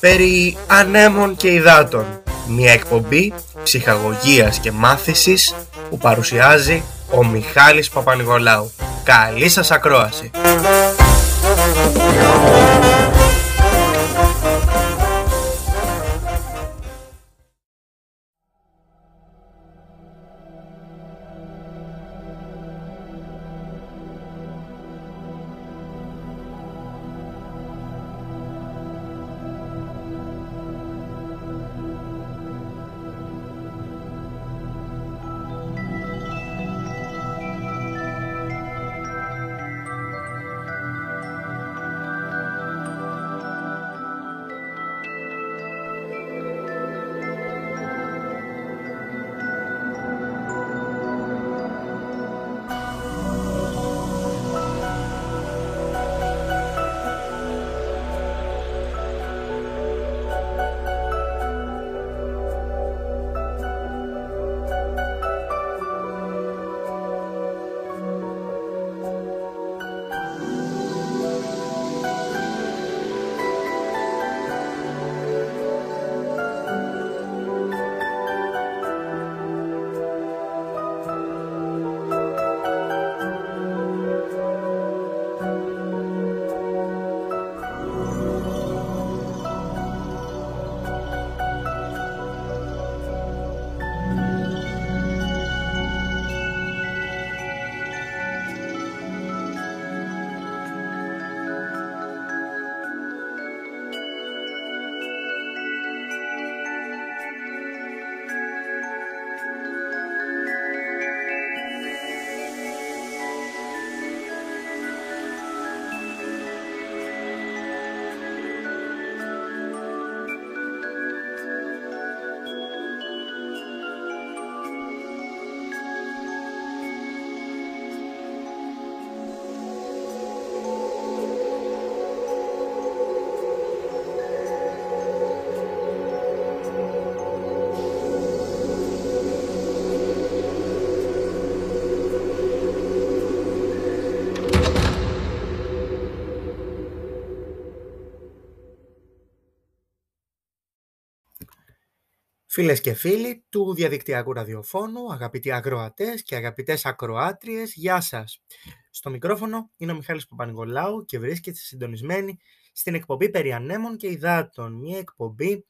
Περί ανέμων και υδάτων. Μια εκπομπή ψυχαγωγίας και μάθησης που παρουσιάζει ο Μιχάλης Παπανικολάου. Καλή σας ακρόαση Φίλες και φίλοι του διαδικτυακού ραδιοφώνου, αγαπητοί ακροατές και αγαπητές ακροάτριες, γεια σας. Στο μικρόφωνο είναι ο Μιχάλης Παπανικολάου και βρίσκεται συντονισμένη στην εκπομπή περί ανέμων και υδάτων. Μια εκπομπή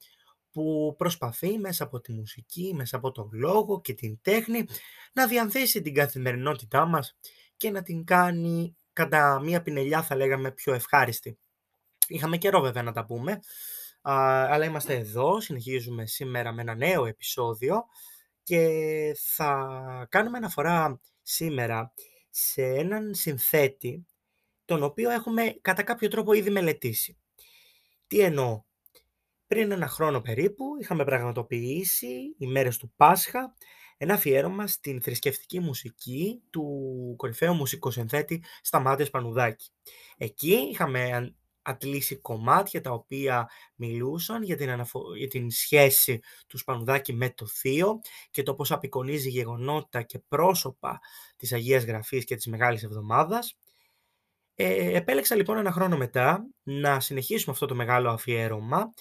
που προσπαθεί μέσα από τη μουσική, μέσα από τον λόγο και την τέχνη να διανθίσει την καθημερινότητά μας και να την κάνει κατά μία πινελιά θα λέγαμε πιο ευχάριστη. Είχαμε καιρό βέβαια να τα πούμε, αλλά είμαστε εδώ, συνεχίζουμε σήμερα με ένα νέο επεισόδιο και θα κάνουμε αναφορά σήμερα σε έναν συνθέτη τον οποίο έχουμε κατά κάποιο τρόπο ήδη μελετήσει. Τι εννοώ; Πριν ένα χρόνο περίπου είχαμε πραγματοποιήσει οι μέρες του Πάσχα ένα αφιέρωμα στην θρησκευτική μουσική του κορυφαίου μουσικοσυνθέτη Σταμάτης Πανουδάκη. Εκεί είχαμε αντλήσει κομμάτια τα οποία μιλούσαν για την, για την σχέση του Σπανουδάκη με το Θείο και το πώς απεικονίζει γεγονότα και πρόσωπα της Αγίας Γραφής και της Μεγάλης Εβδομάδας. Ε, επέλεξα λοιπόν ένα χρόνο μετά να συνεχίσουμε αυτό το μεγάλο αφιέρωμα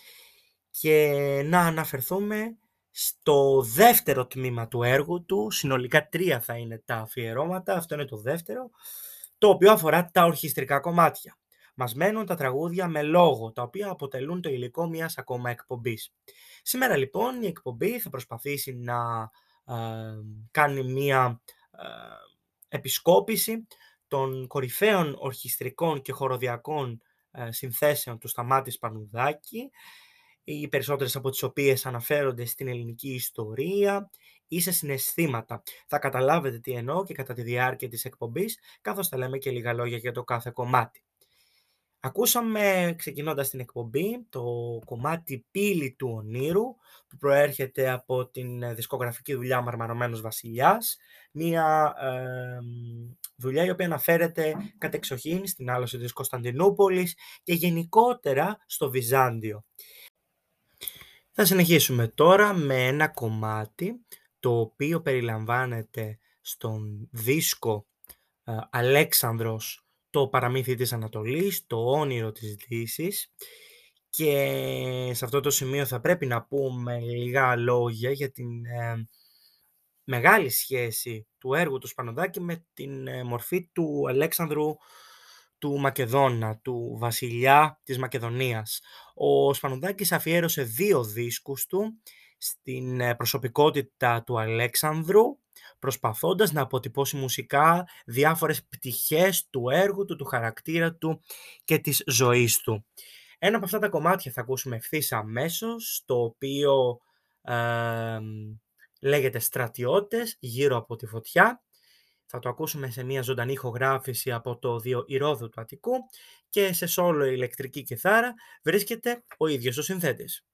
και να αναφερθούμε στο δεύτερο τμήμα του έργου του, συνολικά τρία θα είναι τα αφιερώματα, αυτό είναι το δεύτερο, το οποίο αφορά τα ορχιστρικά κομμάτια. Μας μένουν τα τραγούδια με λόγο, τα οποία αποτελούν το υλικό μιας ακόμα εκπομπής. Σήμερα λοιπόν η εκπομπή θα προσπαθήσει να κάνει μια επισκόπηση των κορυφαίων ορχιστρικών και χοροδιακών ε, συνθέσεων του Σταμάτης Πανουδάκη, οι περισσότερες από τις οποίες αναφέρονται στην ελληνική ιστορία ή σε συναισθήματα. Θα καταλάβετε τι εννοώ και κατά τη διάρκεια της εκπομπής, καθώς θα λέμε και λίγα λόγια για το κάθε κομμάτι. Ακούσαμε, ξεκινώντας την εκπομπή, το κομμάτι «Πύλη του Ονείρου» που προέρχεται από την δισκογραφική δουλειά «Μαρμαρωμένος Βασιλιάς», μια δουλειά η οποία αναφέρεται κατεξοχήν στην άλωση της Κωνσταντινούπολης και γενικότερα στο Βυζάντιο. Θα συνεχίσουμε τώρα με ένα κομμάτι το οποίο περιλαμβάνεται στον δίσκο ε, «Αλέξανδρος» το παραμύθι της Ανατολής, το όνειρο της Δύσης και σε αυτό το σημείο θα πρέπει να πούμε λίγα λόγια για την ε, μεγάλη σχέση του έργου του Σπανοδάκη με την ε, μορφή του Αλέξανδρου του Μακεδόνα, του βασιλιά της Μακεδονίας. Ο Σπανοδάκης αφιέρωσε δύο δίσκους του στην ε, προσωπικότητα του Αλέξανδρου, προσπαθώντας να αποτυπώσει μουσικά διάφορες πτυχές του έργου του, του χαρακτήρα του και της ζωής του. Ένα από αυτά τα κομμάτια θα ακούσουμε ευθύς αμέσως, το οποίο λέγεται «Στρατιώτες γύρω από τη φωτιά». Θα το ακούσουμε σε μια ζωντανή ηχογράφηση από το δύο Ηρώδου του Αττικού και σε σόλο ηλεκτρική κιθάρα βρίσκεται ο ίδιος ο συνθέτης.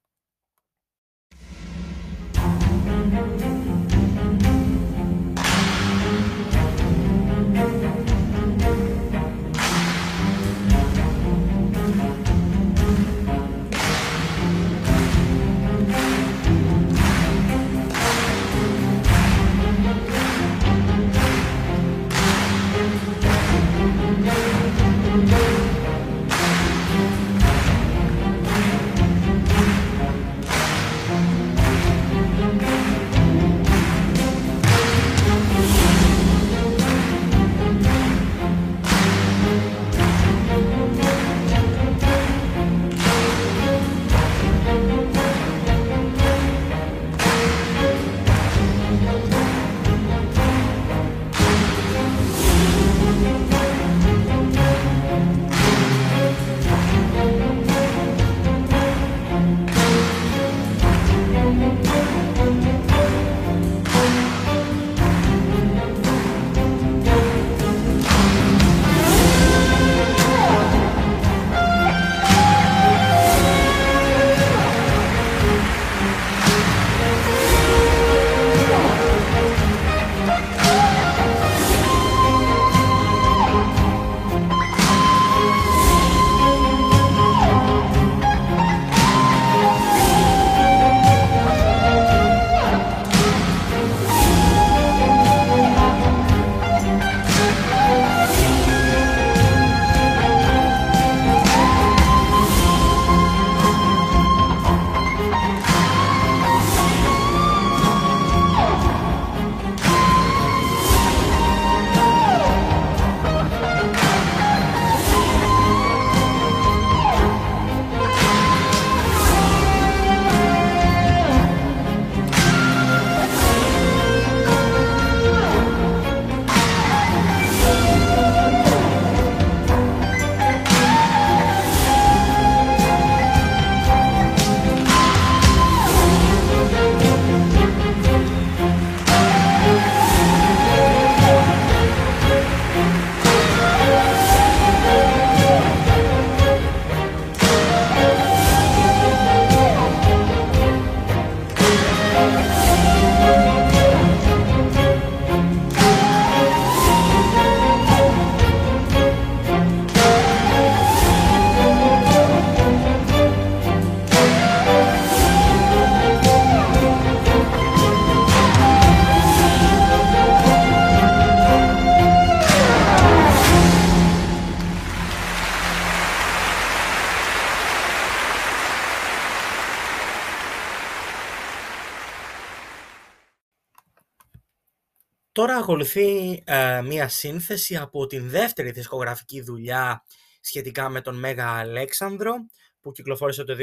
Τώρα ακολουθεί ε, μία σύνθεση από την δεύτερη δισκογραφική δουλειά σχετικά με τον Μέγα Αλέξανδρο που κυκλοφόρησε το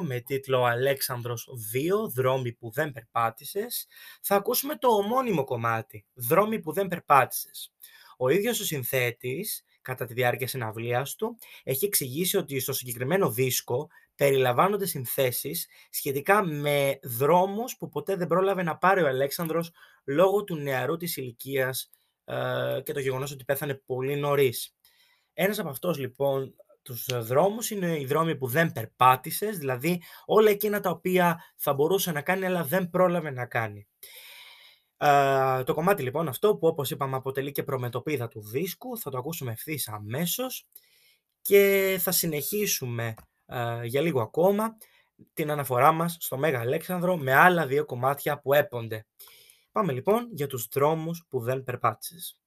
2008 με τίτλο «Αλέξανδρος 2. Δρόμοι που δεν περπάτησες». Θα ακούσουμε το ομώνυμο κομμάτι «Δρόμοι που δεν περπάτησες». Ο ίδιος ο συνθέτης, κατά τη διάρκεια συναυλίας του, έχει εξηγήσει ότι στο συγκεκριμένο δίσκο περιλαμβάνονται συνθέσεις σχετικά με δρόμους που ποτέ δεν πρόλαβε να πάρει ο Αλέξανδρος λόγω του νεαρού της ηλικίας ε, και το γεγονός ότι πέθανε πολύ νωρίς. Ένας από αυτός λοιπόν τους δρόμους είναι οι δρόμοι που δεν περπάτησες, δηλαδή όλα εκείνα τα οποία θα μπορούσε να κάνει αλλά δεν πρόλαβε να κάνει. Ε, το κομμάτι λοιπόν αυτό που όπως είπαμε αποτελεί και προμετωπίδα του δίσκου θα το ακούσουμε ευθύς αμέσως και θα συνεχίσουμε ε, για λίγο ακόμα την αναφορά μας στο Μέγα Αλέξανδρο με άλλα δύο κομμάτια που έπονται. Πάμε λοιπόν για τους δρόμους που δεν περπάτησες.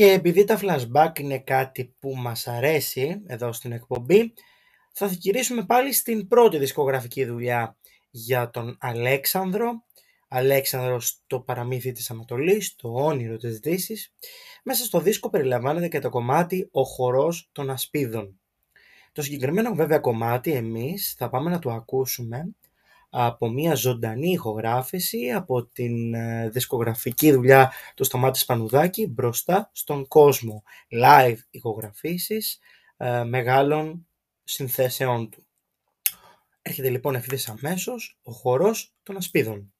Και επειδή τα flashback είναι κάτι που μας αρέσει εδώ στην εκπομπή, θα γυρίσουμε πάλι στην πρώτη δισκογραφική δουλειά για τον Αλέξανδρο. Αλέξανδρος το παραμύθι της Ανατολής, το όνειρο της Δύσης. Μέσα στο δίσκο περιλαμβάνεται και το κομμάτι «Ο χορός των ασπίδων». Το συγκεκριμένο βέβαια κομμάτι εμείς θα πάμε να το ακούσουμε από μια ζωντανή ηχογράφηση από την ε, δισκογραφική δουλειά του Σταμάτης Πανουδάκη μπροστά στον κόσμο. Live ηχογραφήσεις ε, μεγάλων συνθέσεών του. Έρχεται λοιπόν ευθύς αμέσως ο χορός των ασπίδων.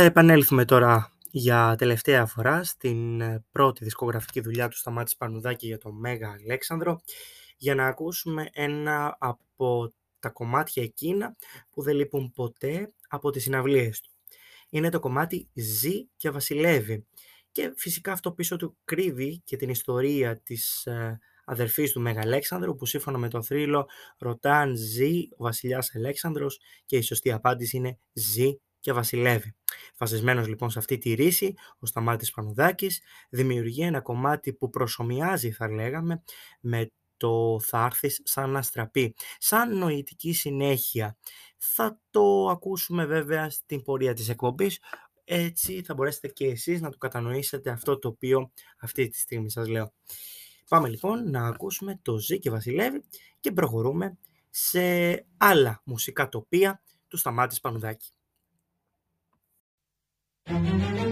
Θα επανέλθουμε τώρα για τελευταία φορά στην ε, πρώτη δισκογραφική δουλειά του Σταμάτης Πανουδάκη για τον Μέγα Αλέξανδρο για να ακούσουμε ένα από τα κομμάτια εκείνα που δεν λείπουν ποτέ από τις συναυλίες του. Είναι το κομμάτι «Ζει και βασιλεύει» και φυσικά αυτό πίσω του κρύβει και την ιστορία της ε, αδερφής του Μέγα Αλέξανδρου που σύμφωνα με το θρύλο ρωτάν ζει ο βασιλιάς Αλέξανδρος και η σωστή απάντηση είναι ζει και βασιλεύει. Φασισμένος λοιπόν σε αυτή τη ρίση, ο Σταμάτης Πανουδάκης δημιουργεί ένα κομμάτι που προσωμιάζει θα λέγαμε με το θα έρθεις σαν να στραπεί, σαν νοητική συνέχεια. Θα το ακούσουμε βέβαια στην πορεία της εκπομπής, έτσι θα μπορέσετε και εσείς να το κατανοήσετε αυτό το οποίο αυτή τη στιγμή σας λέω. Πάμε λοιπόν να ακούσουμε το Ζή και Βασιλεύει και προχωρούμε σε άλλα μουσικά τοπία του Σταμάτης Πανουδάκη. Thank you.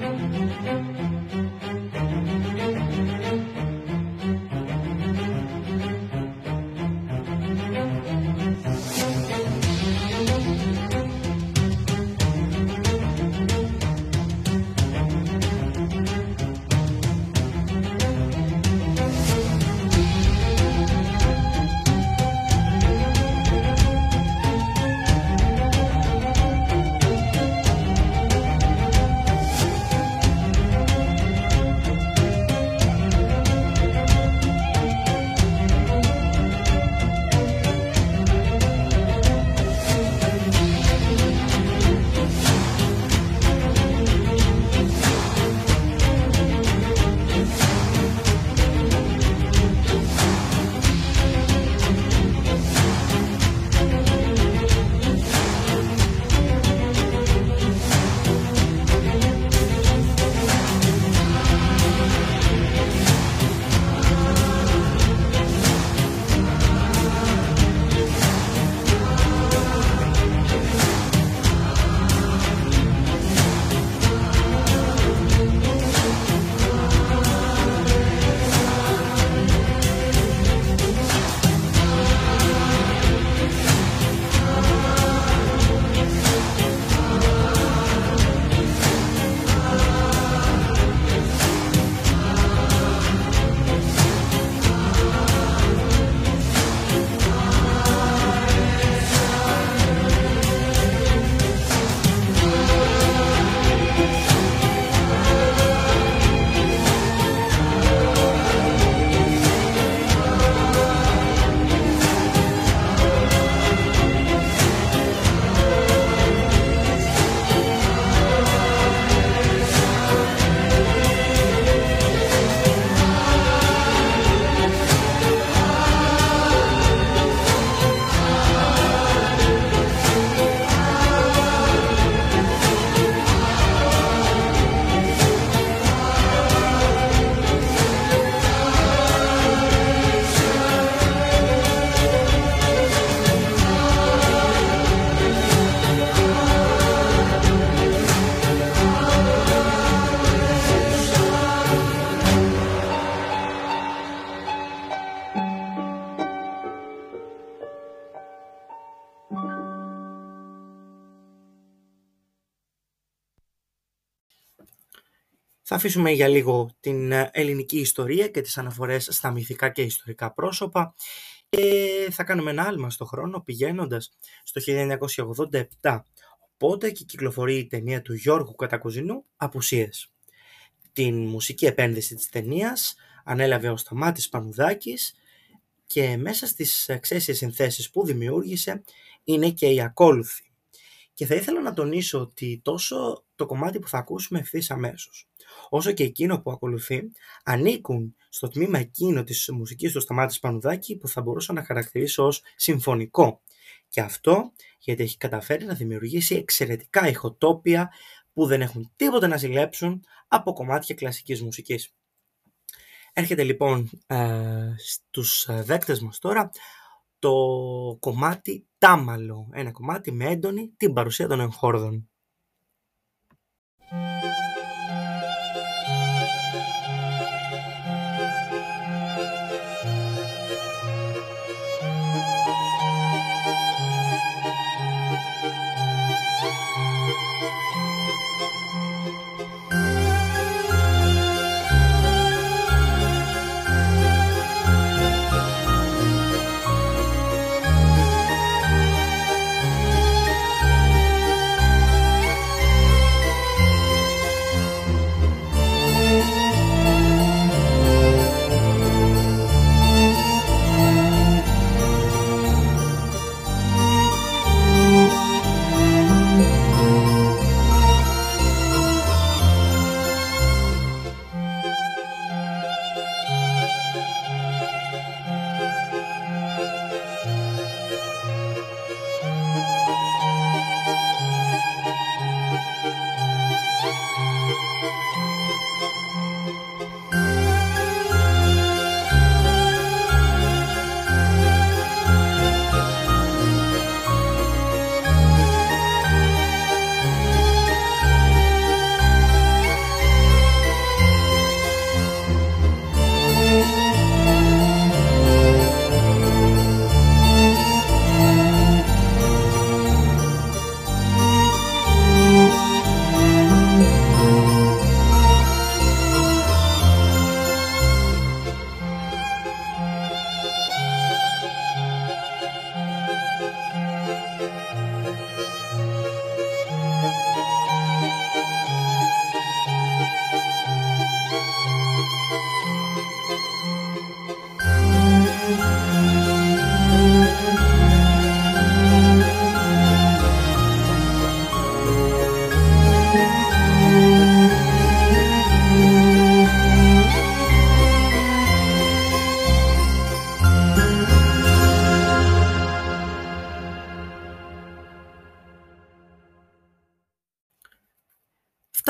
Αφήσουμε για λίγο την ε, ελληνική ιστορία και τις αναφορές στα μυθικά και ιστορικά πρόσωπα και θα κάνουμε ένα άλμα στο χρόνο πηγαίνοντας στο 1987 οπότε και κυκλοφορεί η ταινία του Γιώργου Κατακουζινού «Απουσίες». Την μουσική επένδυση της ταινίας ανέλαβε ο Σταμάτης Πανουδάκης και μέσα στις εξαίσιες συνθέσεις που δημιούργησε είναι και η ακόλουθη. Και θα ήθελα να τονίσω ότι τόσο το κομμάτι που θα ακούσουμε ευθύς αμέσως, όσο και εκείνο που ακολουθεί, ανήκουν στο τμήμα εκείνο της μουσικής του Σταμάτη Πανουδάκη που θα μπορούσα να χαρακτηρίσω ως συμφωνικό. Και αυτό γιατί έχει καταφέρει να δημιουργήσει εξαιρετικά ηχοτόπια που δεν έχουν τίποτα να ζηλέψουν από κομμάτια κλασικής μουσικής. Έρχεται λοιπόν ε, στους δέκτες μας τώρα το κομμάτι τάμαλο, ένα κομμάτι με έντονη την παρουσία των εγχόρδων.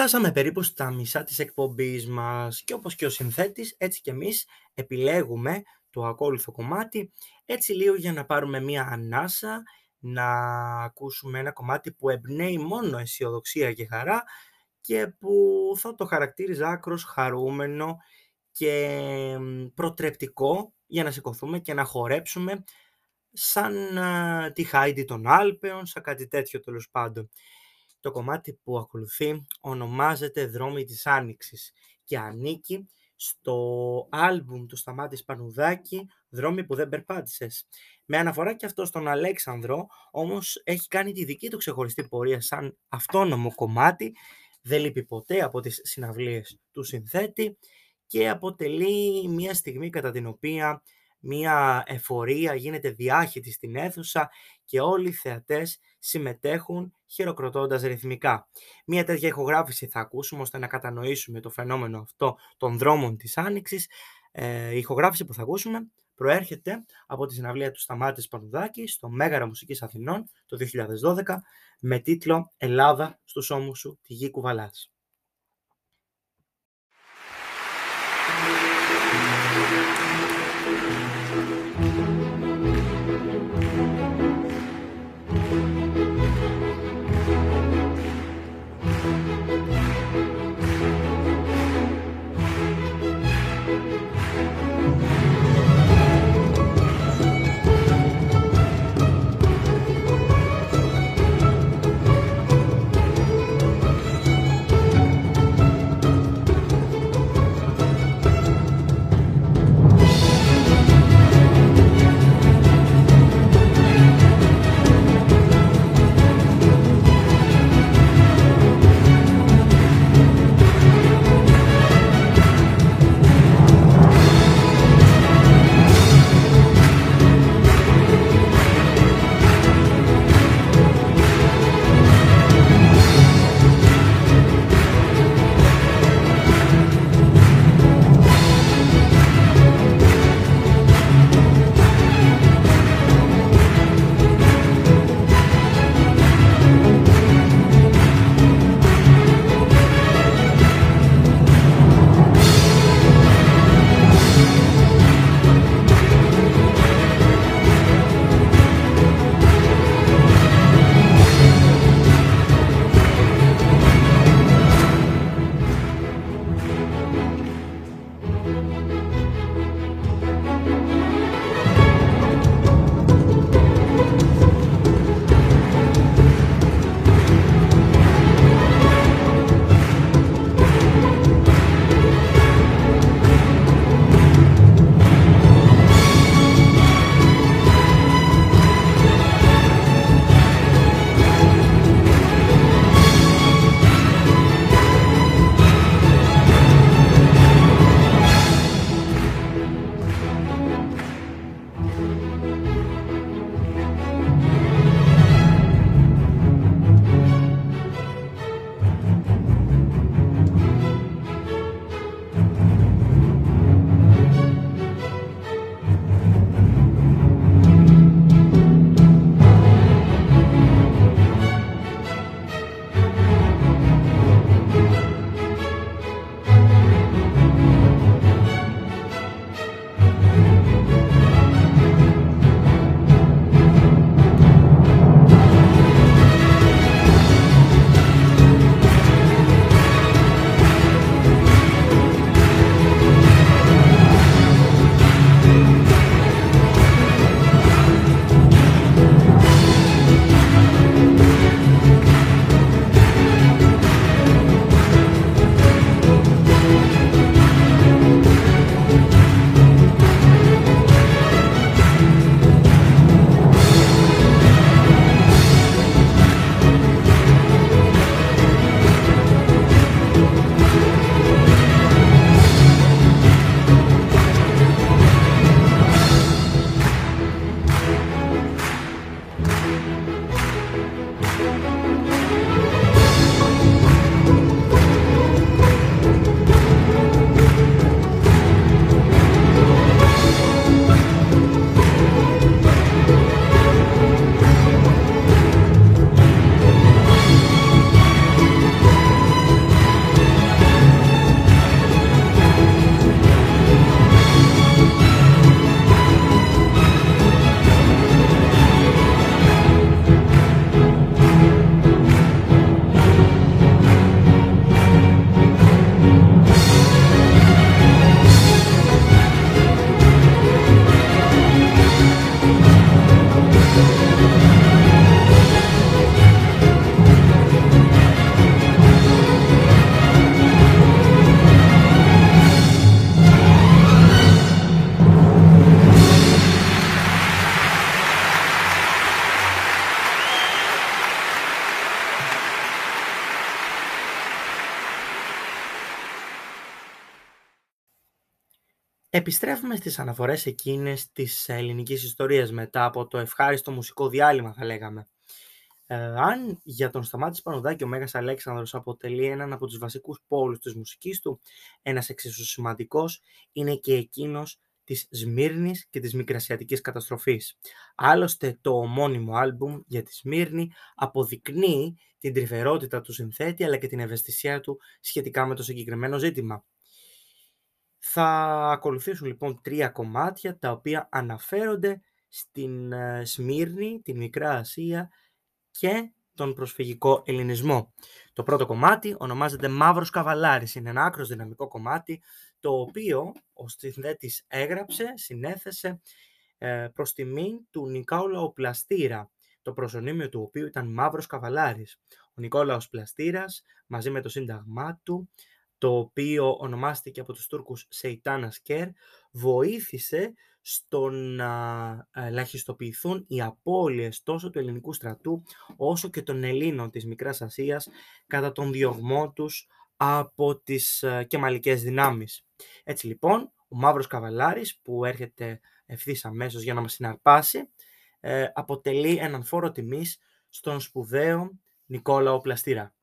Φτάσαμε περίπου στα μισά της εκπομπής μας και όπως και ο συνθέτης, έτσι και εμείς επιλέγουμε το ακόλουθο κομμάτι, έτσι λίγο για να πάρουμε μία ανάσα, να ακούσουμε ένα κομμάτι που εμπνέει μόνο αισιοδοξία και χαρά και που θα το χαρακτήριζα άκρος χαρούμενο και προτρεπτικό για να σηκωθούμε και να χορέψουμε σαν τη Χάιντι των Άλπαιων, σαν κάτι τέτοιο τέλος πάντων. Το κομμάτι που ακολουθεί ονομάζεται «Δρόμοι της Άνοιξης» και ανήκει στο άλμπουμ του Σταμάτης Πανουδάκη «Δρόμοι που δεν περπάτησες». Με αναφορά και αυτό στον Αλέξανδρο, όμως έχει κάνει τη δική του ξεχωριστή πορεία σαν αυτόνομο κομμάτι, δεν λείπει ποτέ από τις συναυλίες του συνθέτη και αποτελεί μια στιγμή κατά την οποία μια εφορία γίνεται διάχυτη στην αίθουσα και όλοι οι θεατές συμμετέχουν χειροκροτώντας ρυθμικά. Μια τέτοια ηχογράφηση θα ακούσουμε ώστε να κατανοήσουμε το φαινόμενο αυτό των δρόμων της Άνοιξης. Ε, η ηχογράφηση που θα ακούσουμε προέρχεται από τη συναυλία του Σταμάτης Πανουδάκη στο Μέγαρο Μουσικής Αθηνών το 2012 με τίτλο «Ελλάδα στους ώμους σου τη γη κουβαλάς». Επιστρέφουμε στις αναφορές εκείνες της ελληνικής ιστορίας μετά από το ευχάριστο μουσικό διάλειμμα θα λέγαμε. Ε, αν για τον Σταμάτης Σπανουδάκη ο Μέγας Αλέξανδρος αποτελεί έναν από τους βασικούς πόλους της μουσικής του, ένας εξίσου σημαντικός είναι και εκείνος της Σμύρνης και της Μικρασιατικής καταστροφής. Άλλωστε το ομώνυμο άλμπουμ για τη Σμύρνη αποδεικνύει την τρυφερότητα του συνθέτη αλλά και την ευαισθησία του σχετικά με το συγκεκριμένο ζήτημα. Θα ακολουθήσουν λοιπόν τρία κομμάτια τα οποία αναφέρονται στην ε, Σμύρνη, τη Μικρά Ασία και τον προσφυγικό ελληνισμό. Το πρώτο κομμάτι ονομάζεται «Μαύρος Καβαλάρης». Είναι ένα άκρος δυναμικό κομμάτι, το οποίο ο συνθέτης έγραψε, συνέθεσε ε, προς τιμή του Νικάουλαου Πλαστήρα, το προσωνύμιο του οποίου ήταν Μαύρος Καβαλάρης. Ο Νικόλαος Πλαστήρας, μαζί με το σύνταγμά του, το οποίο ονομάστηκε από τους Τούρκους Σεϊτάνας Κέρ, βοήθησε στο να ελαχιστοποιηθούν οι απώλειες τόσο του ελληνικού στρατού όσο και των Ελλήνων της Μικράς Ασίας κατά τον διωγμό τους από τις ε, κεμαλικές δυνάμεις. Έτσι λοιπόν, ο Μαύρος Καβαλάρης που έρχεται ευθύς αμέσως για να μας συναρπάσει ε, αποτελεί έναν φόρο τιμής στον σπουδαίο Νικόλαο Πλαστήρα.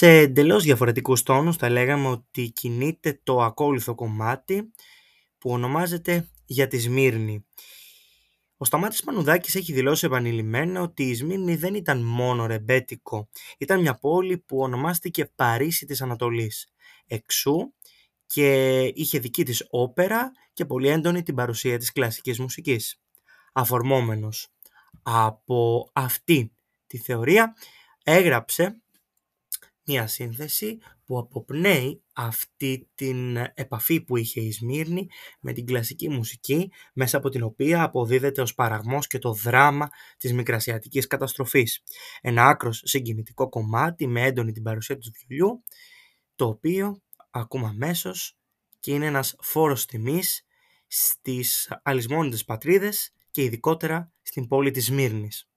Σε εντελώς διαφορετικούς τόνους θα λέγαμε ότι κινείται το ακόλουθο κομμάτι που ονομάζεται «Για τη Σμύρνη». Ο Σταμάτης Πανουδάκης έχει δηλώσει επανειλημμένα ότι η Σμύρνη δεν ήταν μόνο ρεμπέτικο, ήταν μια πόλη που ονομάστηκε Παρίσι της Ανατολής. Εξού και είχε δική της όπερα και πολύ έντονη την παρουσία της κλασικής μουσικής. Αφορμόμενος από αυτή τη θεωρία έγραψε Μια σύνθεση που αποπνέει αυτή την επαφή που είχε η Σμύρνη με την κλασική μουσική, μέσα από την οποία αποδίδεται ως παραγμός και το δράμα της μικρασιατικής καταστροφής. Ένα άκρος συγκινητικό κομμάτι με έντονη την παρουσία του βιολιού, το οποίο ακούμε αμέσως και είναι ένας φόρος τιμής στις αλυσμόνητες πατρίδες και ειδικότερα στην πόλη της Σμύρνης.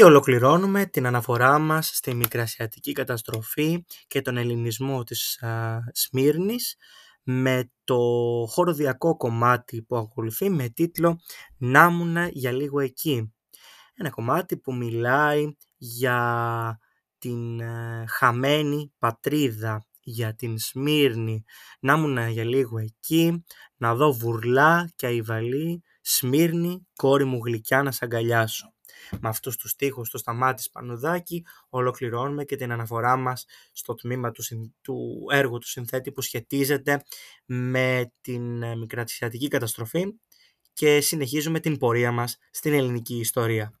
Και ολοκληρώνουμε την αναφορά μας στη μικρασιατική καταστροφή και τον ελληνισμό της α, Σμύρνης με το χοροδιακό κομμάτι που ακολουθεί με τίτλο «Νάμουνα για λίγο εκεί». Ένα κομμάτι που μιλάει για την χαμένη πατρίδα για την Σμύρνη, να ήμουν για λίγο εκεί, να δω βουρλά και αϊβαλή, Σμύρνη, κόρη μου γλυκιά να σ' αγκαλιάσω. Με αυτούς τους στίχους του Σταμάτης Πανουδάκη ολοκληρώνουμε και την αναφορά μας στο τμήμα του, του έργου του συνθέτη που σχετίζεται με την ε, μικρασιατική καταστροφή και συνεχίζουμε την πορεία μας στην ελληνική ιστορία.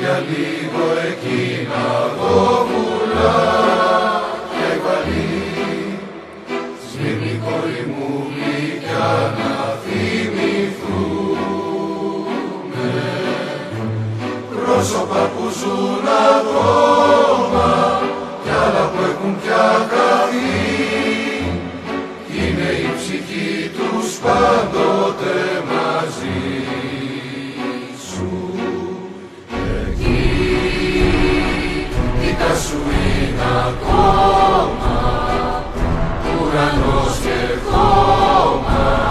για λίγο εκεί να δω βουλά και βαλή σμύρνη κόρη μου γλυκιά να θυμηθούμε πρόσωπα που ζουν ακόμα άλλα που έχουν πια χαθεί είναι η ψυχή τους πάντοτε μαζί δίκα σου είναι ακόμα ουρανός και χώμα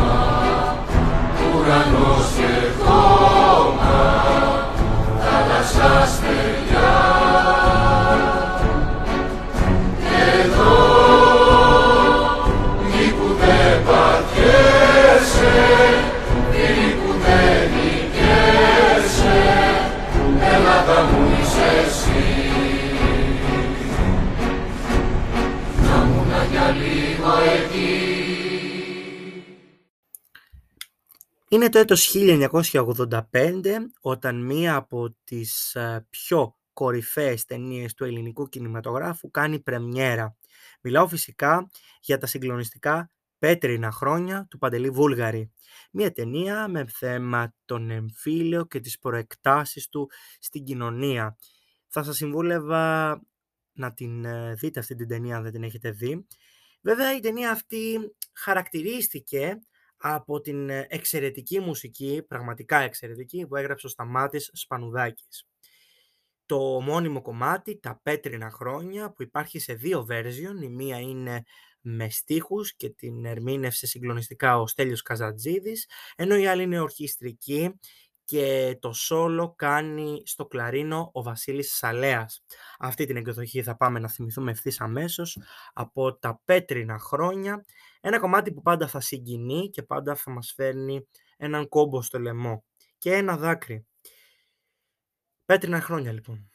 Líbranos, το έτος 1985 όταν μία από τις ε, πιο κορυφαίες ταινίες του ελληνικού κινηματογράφου κάνει πρεμιέρα. Μιλάω φυσικά για τα συγκλονιστικά πέτρινα χρόνια του Παντελή Βούλγαρη. Μία ταινία με θέμα τον εμφύλιο και τις προεκτάσεις του στην κοινωνία. Θα σας συμβούλευα να την ε, δείτε αυτή την ταινία αν δεν την έχετε δει. Βέβαια η ταινία αυτή χαρακτηρίστηκε από την ε, εξαιρετική μουσική, πραγματικά εξαιρετική, που έγραψε ο Σταμάτης Σπανουδάκης. Το μόνιμο κομμάτι, τα πέτρινα χρόνια, που υπάρχει σε δύο version, η μία είναι με στίχους και την ερμήνευσε συγκλονιστικά ο Στέλιος Καζατζίδης, ενώ η άλλη είναι ορχιστρική και το σόλο κάνει στο κλαρίνο ο Βασίλης Σαλέας. Αυτή την εκδοχή θα πάμε να θυμηθούμε ευθύς αμέσως από τα πέτρινα χρόνια. Ένα κομμάτι που πάντα θα συγκινεί και πάντα θα μας φέρνει έναν κόμπο στο λαιμό και ένα δάκρυ. Πέτρινα χρόνια λοιπόν.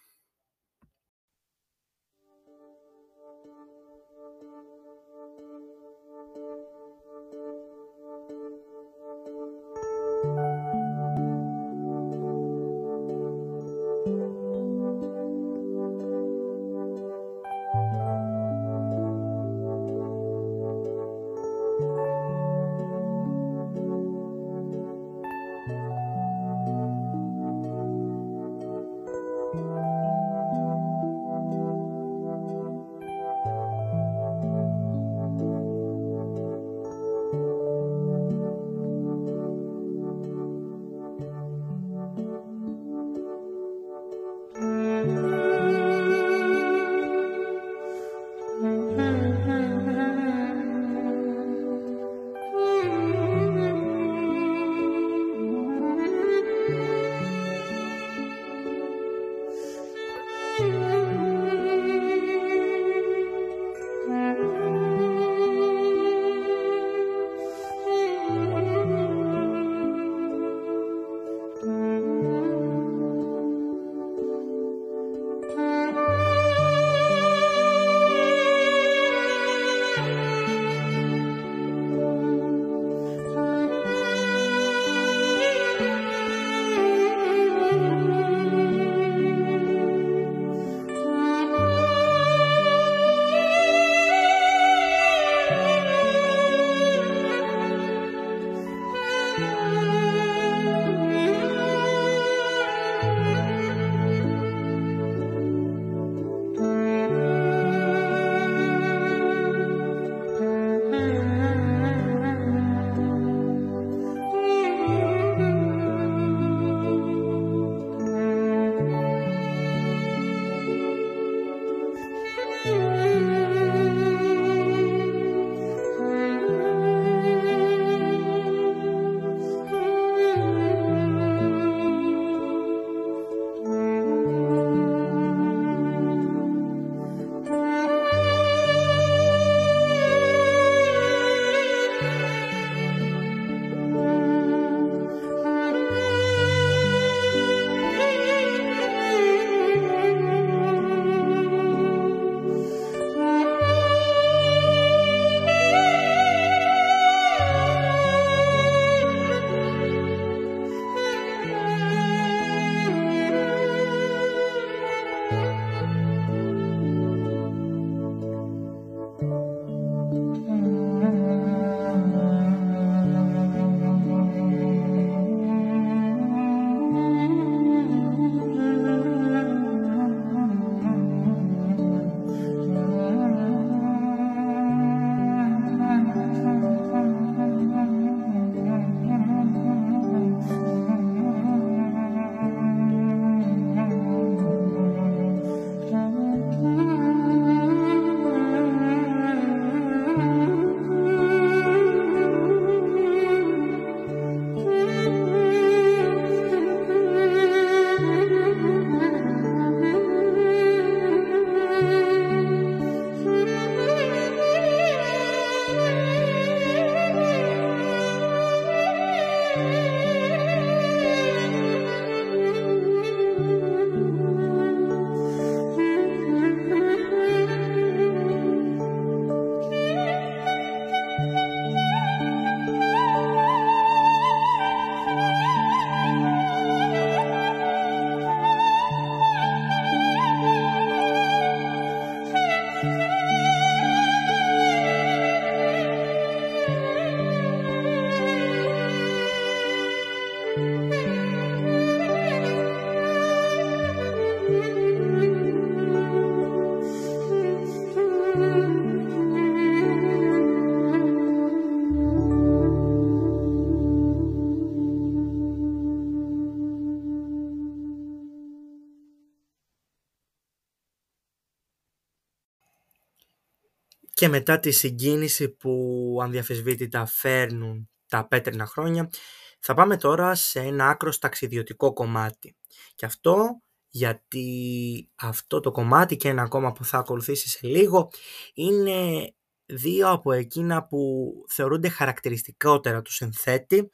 Και μετά τη συγκίνηση που ανδιαφεσβήτητα φέρνουν τα πέτρινα χρόνια, Θα πάμε τώρα σε ένα άκρο ταξιδιωτικό κομμάτι. Και αυτό γιατί αυτό το κομμάτι και ένα ακόμα που θα ακολουθήσει σε λίγο είναι δύο από εκείνα που θεωρούνται χαρακτηριστικότερα του συνθέτη.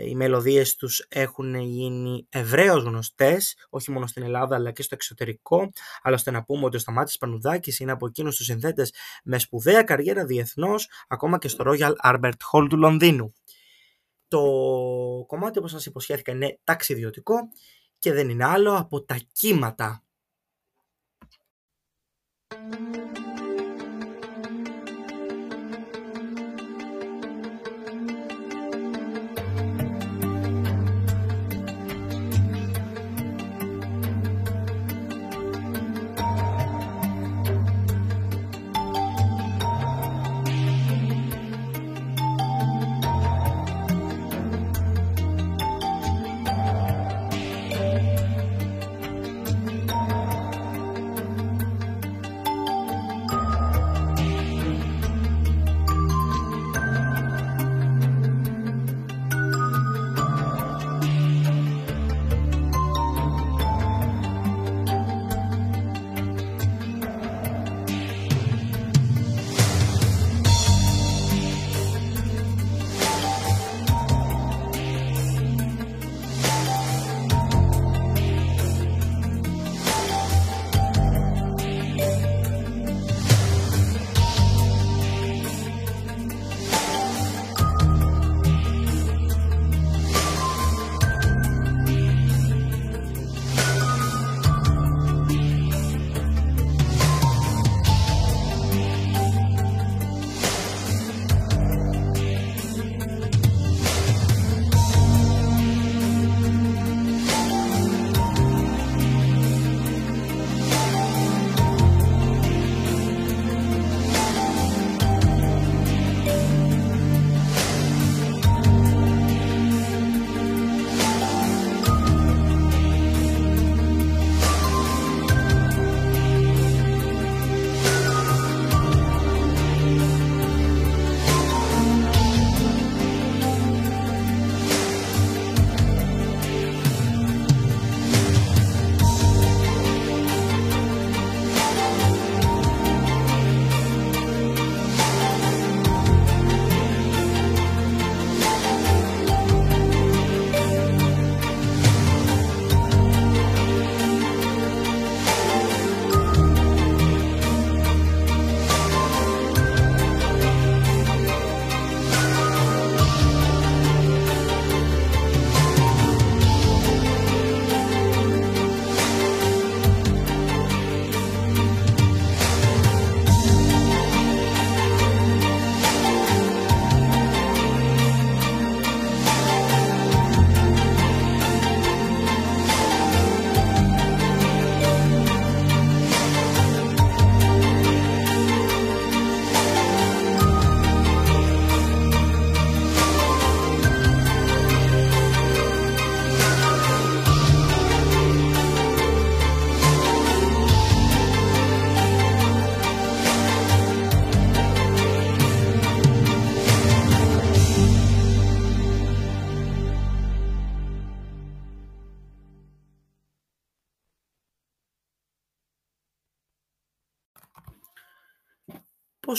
Οι μελωδίες τους έχουν γίνει ευρέως γνωστές, όχι μόνο στην Ελλάδα αλλά και στο εξωτερικό. Άλλωστε να πούμε ότι ο Σταμάτης Πανουδάκης είναι από εκείνους τους συνθέτες με σπουδαία καριέρα διεθνώς, ακόμα και στο Royal Albert Hall του Λονδίνου. Το κομμάτι όπως σας υποσχέθηκα είναι ταξιδιωτικό και δεν είναι άλλο από τα κύματα.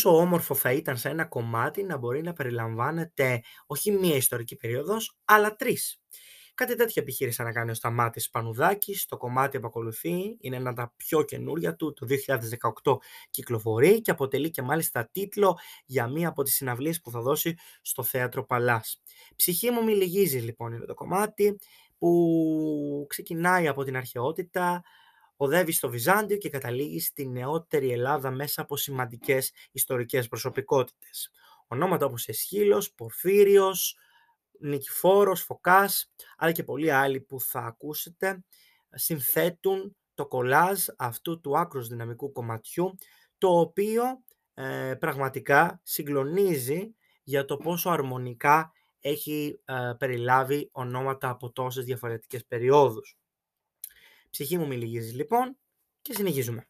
Πόσο όμορφο θα ήταν σε ένα κομμάτι να μπορεί να περιλαμβάνεται όχι μία ιστορική περίοδος, αλλά τρεις. Κάτι τέτοιο επιχείρησα να κάνει ο Σταμάτης Πανουδάκης. Το κομμάτι που ακολουθεί είναι ένα από τα πιο καινούρια του, το 2018 κυκλοφορεί και αποτελεί και μάλιστα τίτλο για μία από τις συναυλίες που θα δώσει στο Θέατρο Παλάς. Ψυχή μου μιλιγίζει λοιπόν είναι το κομμάτι που ξεκινάει από την αρχαιότητα, οδεύει στο Βυζάντιο και καταλήγεις στη νεότερη Ελλάδα μέσα από σημαντικές ιστορικές προσωπικότητες. Ονόματα όπως Εσχύλος, Πορφύριος, Νικηφόρος, Φωκάς, αλλά και πολλοί άλλοι που θα ακούσετε, συνθέτουν το κολάζ αυτού του άκρος δυναμικού κομματιού, το οποίο ε, πραγματικά συγκλονίζει για το πόσο αρμονικά έχει ε, περιλάβει ονόματα από τόσες διαφορετικές περιόδους. Ψυχή μου μιληγίζεις λοιπόν και συνεχίζουμε.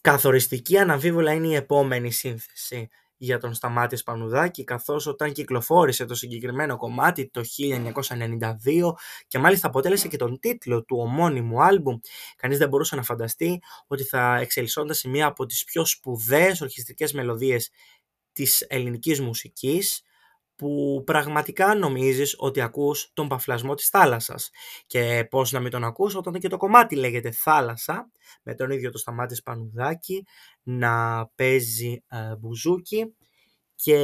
Καθοριστική αναβίβολα είναι η επόμενη σύνθεση για τον Σταμάτης Σπανουδάκη καθώς όταν κυκλοφόρησε το συγκεκριμένο κομμάτι το 1992 και μάλιστα αποτέλεσε και τον τίτλο του ομώνυμου άλμπουμ κανείς δεν μπορούσε να φανταστεί ότι θα εξελισσόταν σε μία από τις πιο σπουδαίες ορχιστρικές μελωδίες της ελληνικής μουσικής που πραγματικά νομίζεις ότι ακούς τον παφλασμό της θάλασσας. Και πώς να μην τον ακούς όταν και το κομμάτι λέγεται «Θάλασσα» με τον ίδιο το Σταμάτη Σπανουδάκη να παίζει ε, μπουζούκι και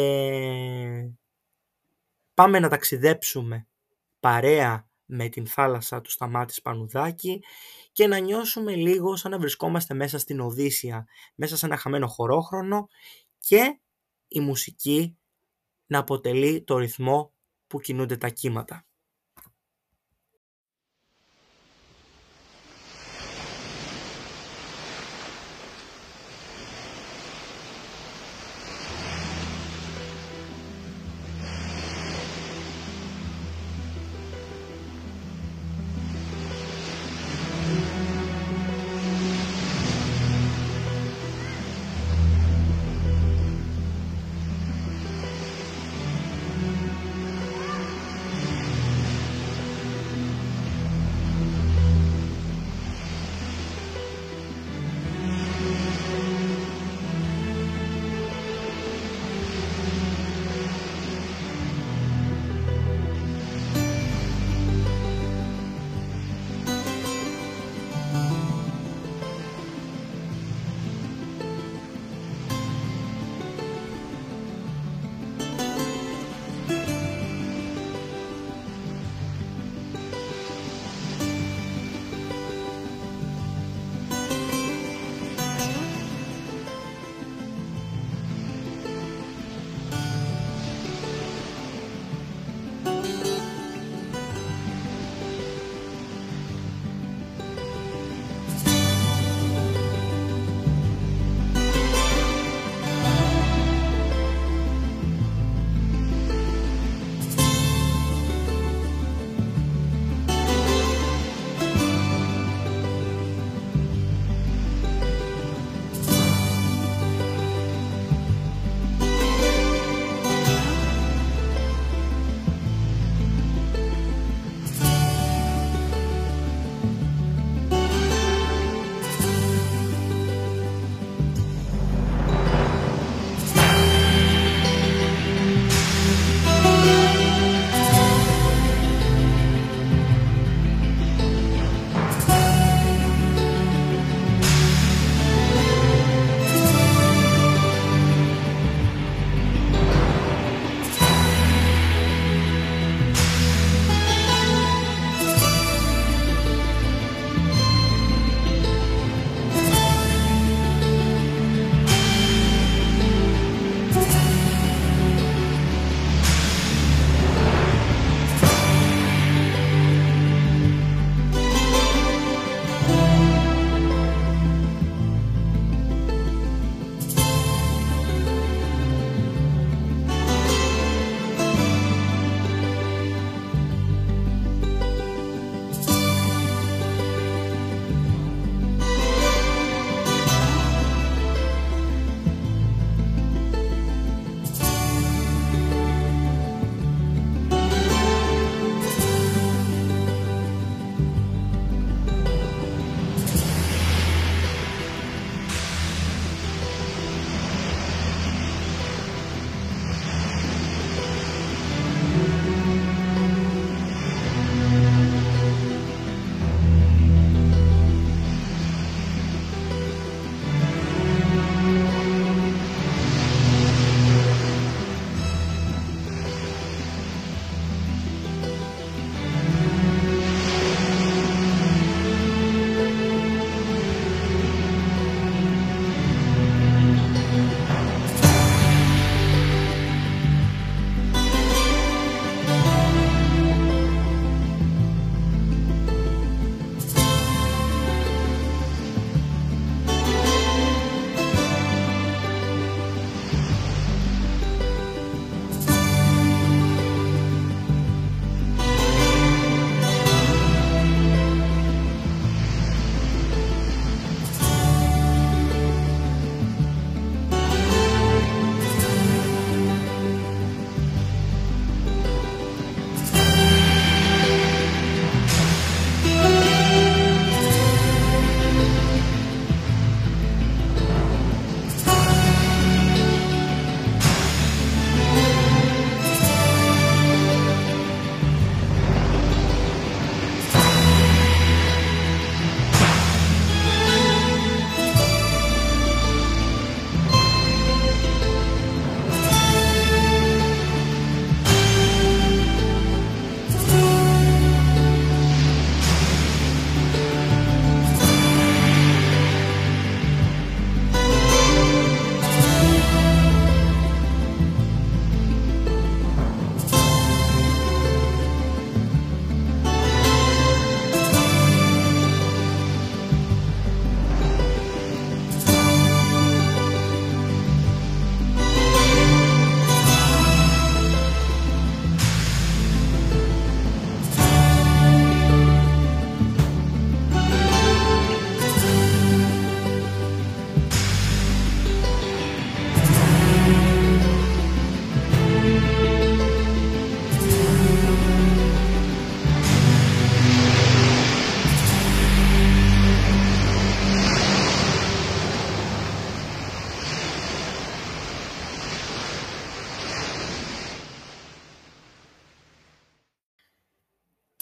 πάμε να ταξιδέψουμε παρέα με την θάλασσα του Σταμάτη Σπανουδάκη και να νιώσουμε λίγο σαν να βρισκόμαστε μέσα στην Οδύσσια, μέσα σε ένα χαμένο χωρόχρονο και η μουσική να αποτελεί το ρυθμό που κινούνται τα κύματα.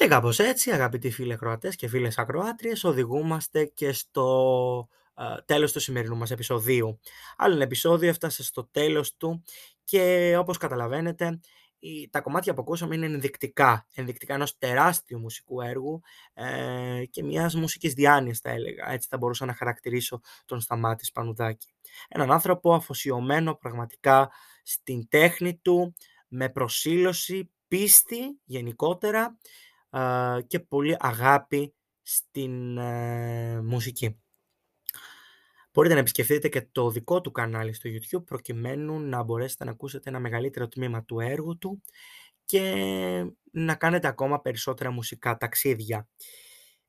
Και κάπως έτσι, αγαπητοί φίλοι ακροατές και φίλες ακροάτριες, οδηγούμαστε και στο ε, τέλος του σημερινού μας επεισοδίου. Άλλο ένα επεισόδιο έφτασε στο τέλος του και όπως καταλαβαίνετε, η- τα κομμάτια που ακούσαμε είναι ενδεικτικά, ενδεικτικά ενός τεράστιου μουσικού έργου ε, και μιας μουσικής διάνοιας θα έλεγα, έτσι θα μπορούσα να χαρακτηρίσω τον Σταμάτης Σπανουδάκη. Έναν άνθρωπο αφοσιωμένο πραγματικά στην τέχνη του, με προσήλωση, πίστη γενικότερα ε, και πολύ αγάπη στην ε, μουσική. Μπορείτε να επισκεφτείτε και το δικό του κανάλι στο YouTube προκειμένου να μπορέσετε να ακούσετε ένα μεγαλύτερο τμήμα του έργου του και να κάνετε ακόμα περισσότερα μουσικά ταξίδια.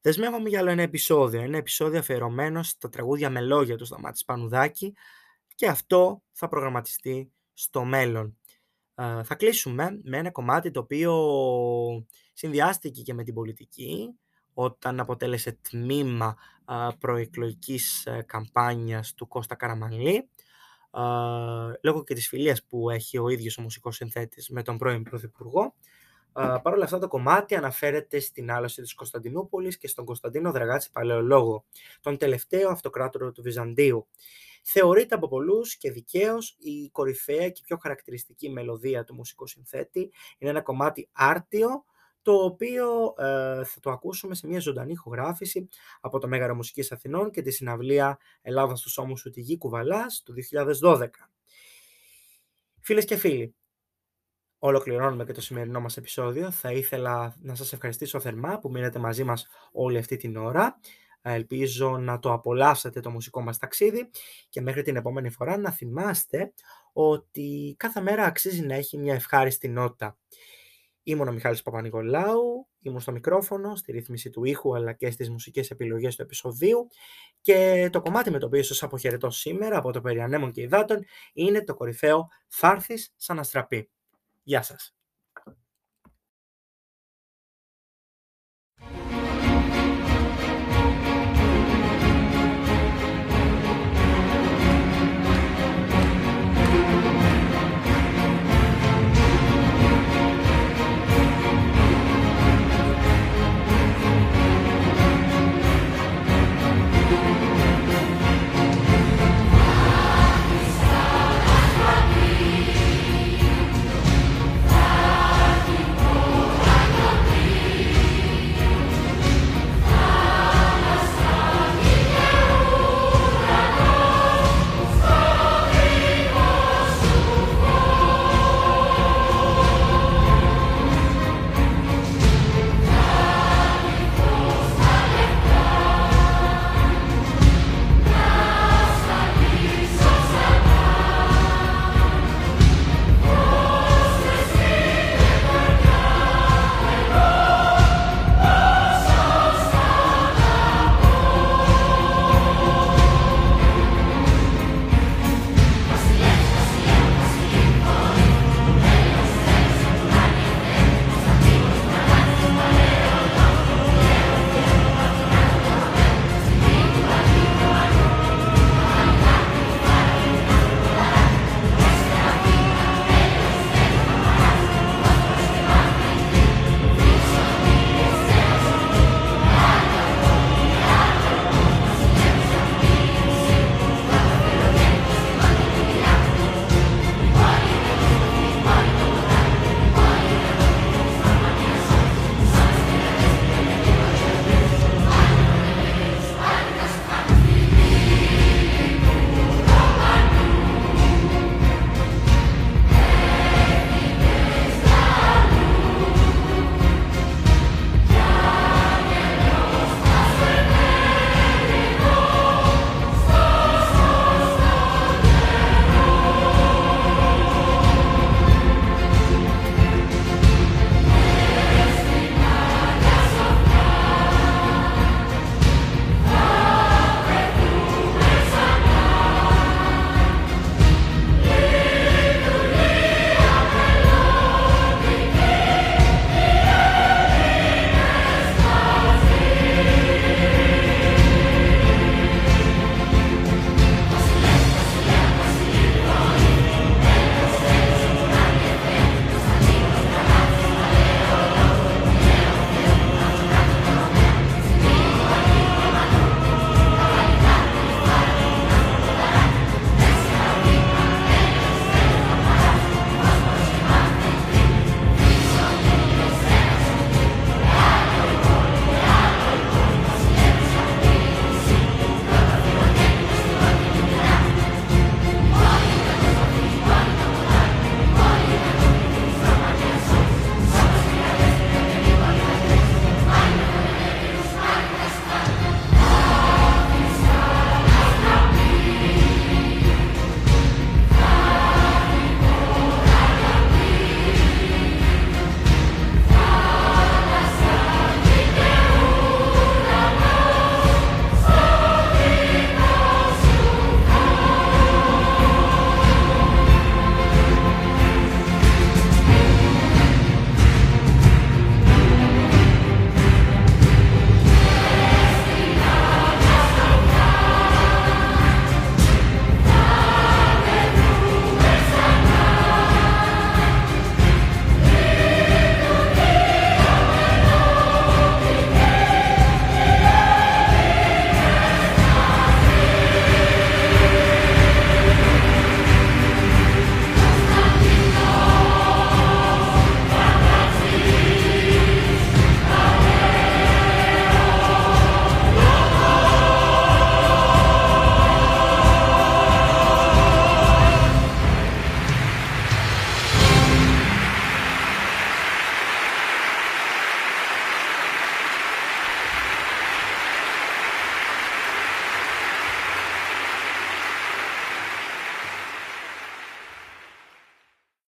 Δεσμεύομαι για άλλο ένα επεισόδιο, ένα επεισόδιο αφιερωμένο στα τραγούδια με λόγια του Σταμάτης Σπανουδάκη και αυτό θα προγραμματιστεί στο μέλλον. Ε, θα κλείσουμε με ένα κομμάτι το οποίο συνδυάστηκε και με την πολιτική όταν αποτέλεσε τμήμα α, προεκλογικής ε, καμπάνιας του Κώστα Καραμανλή α, λόγω και της φιλίας που έχει ο ίδιος ο μουσικός συνθέτης με τον πρώην Πρωθυπουργό. Uh, Παρ' όλα αυτά το κομμάτι αναφέρεται στην άλωση της Κωνσταντινούπολης και στον Κωνσταντίνο Δραγάτση Παλαιολόγο, τον τελευταίο αυτοκράτορο του Βυζαντίου. Θεωρείται από πολλούς και δικαίως η κορυφαία και πιο χαρακτηριστική μελωδία του μουσικού συνθέτη. Είναι ένα κομμάτι άρτιο, το οποίο ε, θα το ακούσουμε σε μια ζωντανή ηχογράφηση από το Μέγαρο Μουσικής Αθηνών και τη συναυλία Ελλάδας στους ώμους του Τιγή Κουβαλάς του 2012. Φίλες και φίλοι, ολοκληρώνουμε και το σημερινό μας επεισόδιο. Θα ήθελα να σας ευχαριστήσω θερμά που μείνετε μαζί μας όλη αυτή την ώρα. Ελπίζω να το απολαύσατε το μουσικό μας ταξίδι και μέχρι την επόμενη φορά να θυμάστε ότι κάθε μέρα αξίζει να έχει μια ευχάριστη νότα. Ήμουν ο Μιχάλης Παπα-Νικολάου, ήμουν στο μικρόφωνο, στη ρύθμιση του ήχου αλλά και στις μουσικές επιλογές του επεισοδίου και το κομμάτι με το οποίο σας αποχαιρετώ σήμερα από το Περιανέμων και Υδάτων είναι το κορυφαίο «Θα σαν αστραπή». Γεια σας.